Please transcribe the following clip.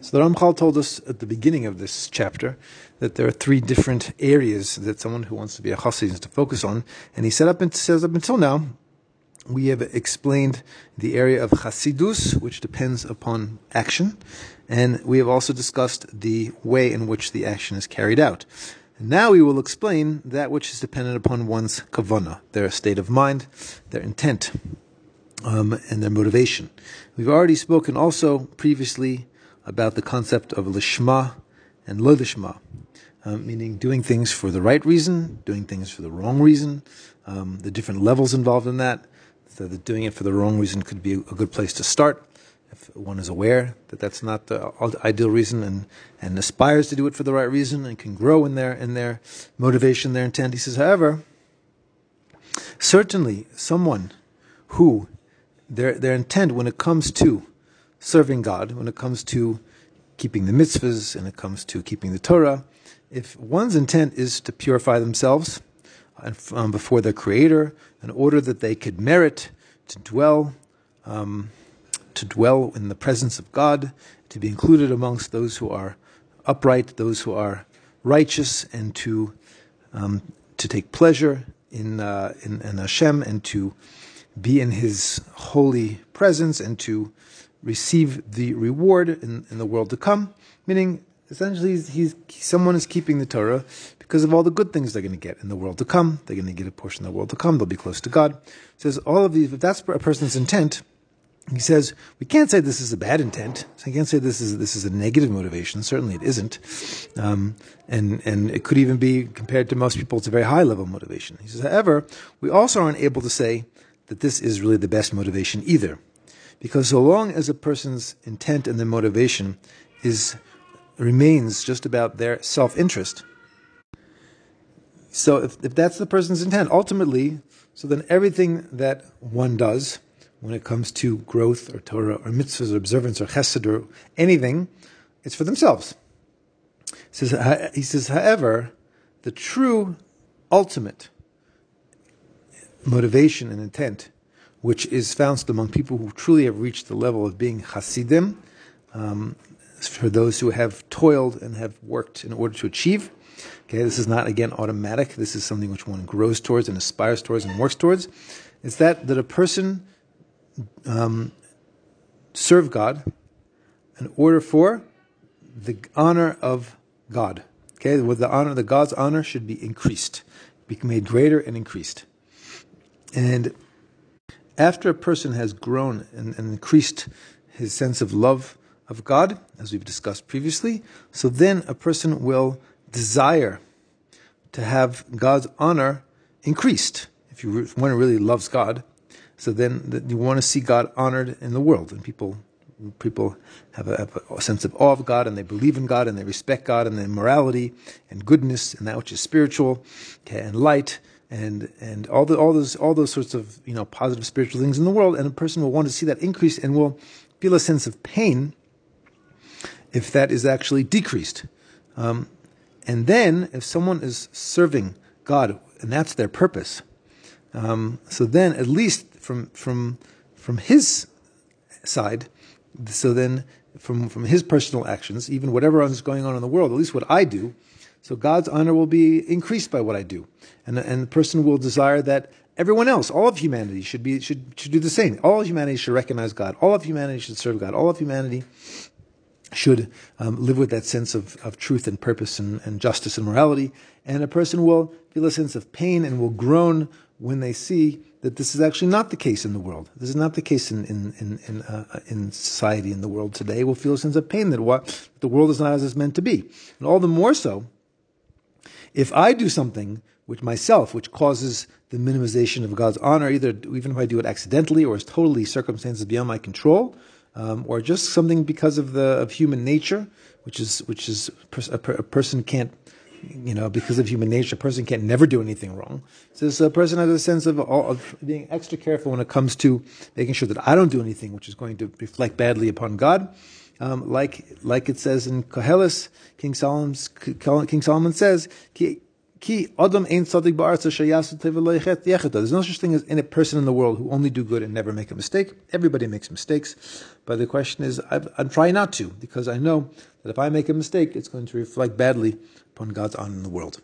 So the Ramchal told us at the beginning of this chapter that there are three different areas that someone who wants to be a chassid is to focus on, and he set up and says up until now we have explained the area of chasidus, which depends upon action, and we have also discussed the way in which the action is carried out. Now we will explain that which is dependent upon one's kavana, their state of mind, their intent, um, and their motivation. We've already spoken also previously about the concept of lishma and lo lishma, um, meaning doing things for the right reason, doing things for the wrong reason, um, the different levels involved in that. So that doing it for the wrong reason could be a good place to start if one is aware that that's not the ideal reason and, and aspires to do it for the right reason and can grow in their in their motivation, their intent. He says, however, certainly someone who their their intent when it comes to serving God, when it comes to keeping the mitzvahs, and it comes to keeping the Torah, if one's intent is to purify themselves um, before their Creator, in order that they could merit to dwell um, to dwell in the presence of God, to be included amongst those who are upright, those who are righteous, and to um, to take pleasure in, uh, in, in Hashem and to be in His holy presence and to receive the reward in, in the world to come. Meaning, essentially, he's, he's, someone is keeping the Torah because of all the good things they're going to get in the world to come. They're going to get a portion of the world to come. They'll be close to God. says all of these. If that's a person's intent, he says we can't say this is a bad intent. So I can't say this is this is a negative motivation. Certainly, it isn't, um, and and it could even be compared to most people, it's a very high level motivation. He says, however, we also aren't able to say that this is really the best motivation either, because so long as a person's intent and their motivation is remains just about their self interest. So if, if that's the person's intent, ultimately, so then everything that one does when it comes to growth or Torah or mitzvahs or observance or chesed or anything, it's for themselves. He says, he says, however, the true ultimate motivation and intent, which is found among people who truly have reached the level of being Hasidim, um, for those who have toiled and have worked in order to achieve. Okay, this is not again automatic. This is something which one grows towards and aspires towards and works towards. It's that that a person um, serve God in order for the honor of God. Okay, with the honor, the God's honor should be increased, be made greater and increased. And after a person has grown and, and increased his sense of love of God, as we've discussed previously, so then a person will desire to have God's honor increased. If you if one really loves God, so then you want to see God honored in the world, and people people have a, have a, sense of awe of God, and they believe in God, and they respect God, and their morality and goodness, and that which is spiritual, okay, and light, and and all the all those all those sorts of you know positive spiritual things in the world, and a person will want to see that increase, and will feel a sense of pain if that is actually decreased. Um, and then, if someone is serving God, and that's their purpose, um, so then at least from from from his side. So then, from from his personal actions, even whatever is going on in the world, at least what I do, so God's honor will be increased by what I do, and and the person will desire that everyone else, all of humanity, should be should should do the same. All of humanity should recognize God. All of humanity should serve God. All of humanity should um, live with that sense of, of truth and purpose and, and justice and morality. And a person will feel a sense of pain and will groan when they see that this is actually not the case in the world. This is not the case in in in in, uh, in society in the world today. We'll feel a sense of pain that what the world is not as it's meant to be, and all the more so if I do something which myself, which causes the minimization of God's honor, either even if I do it accidentally or is totally circumstances beyond my control, um, or just something because of the of human nature, which is which is a, a person can't you know, because of human nature, a person can't never do anything wrong. So a person has a sense of, of being extra careful when it comes to making sure that I don't do anything which is going to reflect badly upon God. Um, like like it says in Koheles, King Solomon's King Solomon says, Ki adam ein There's no such thing as in a person in the world who only do good and never make a mistake. Everybody makes mistakes, but the question is, i am trying not to because I know that if I make a mistake, it's going to reflect badly upon God's honor in the world.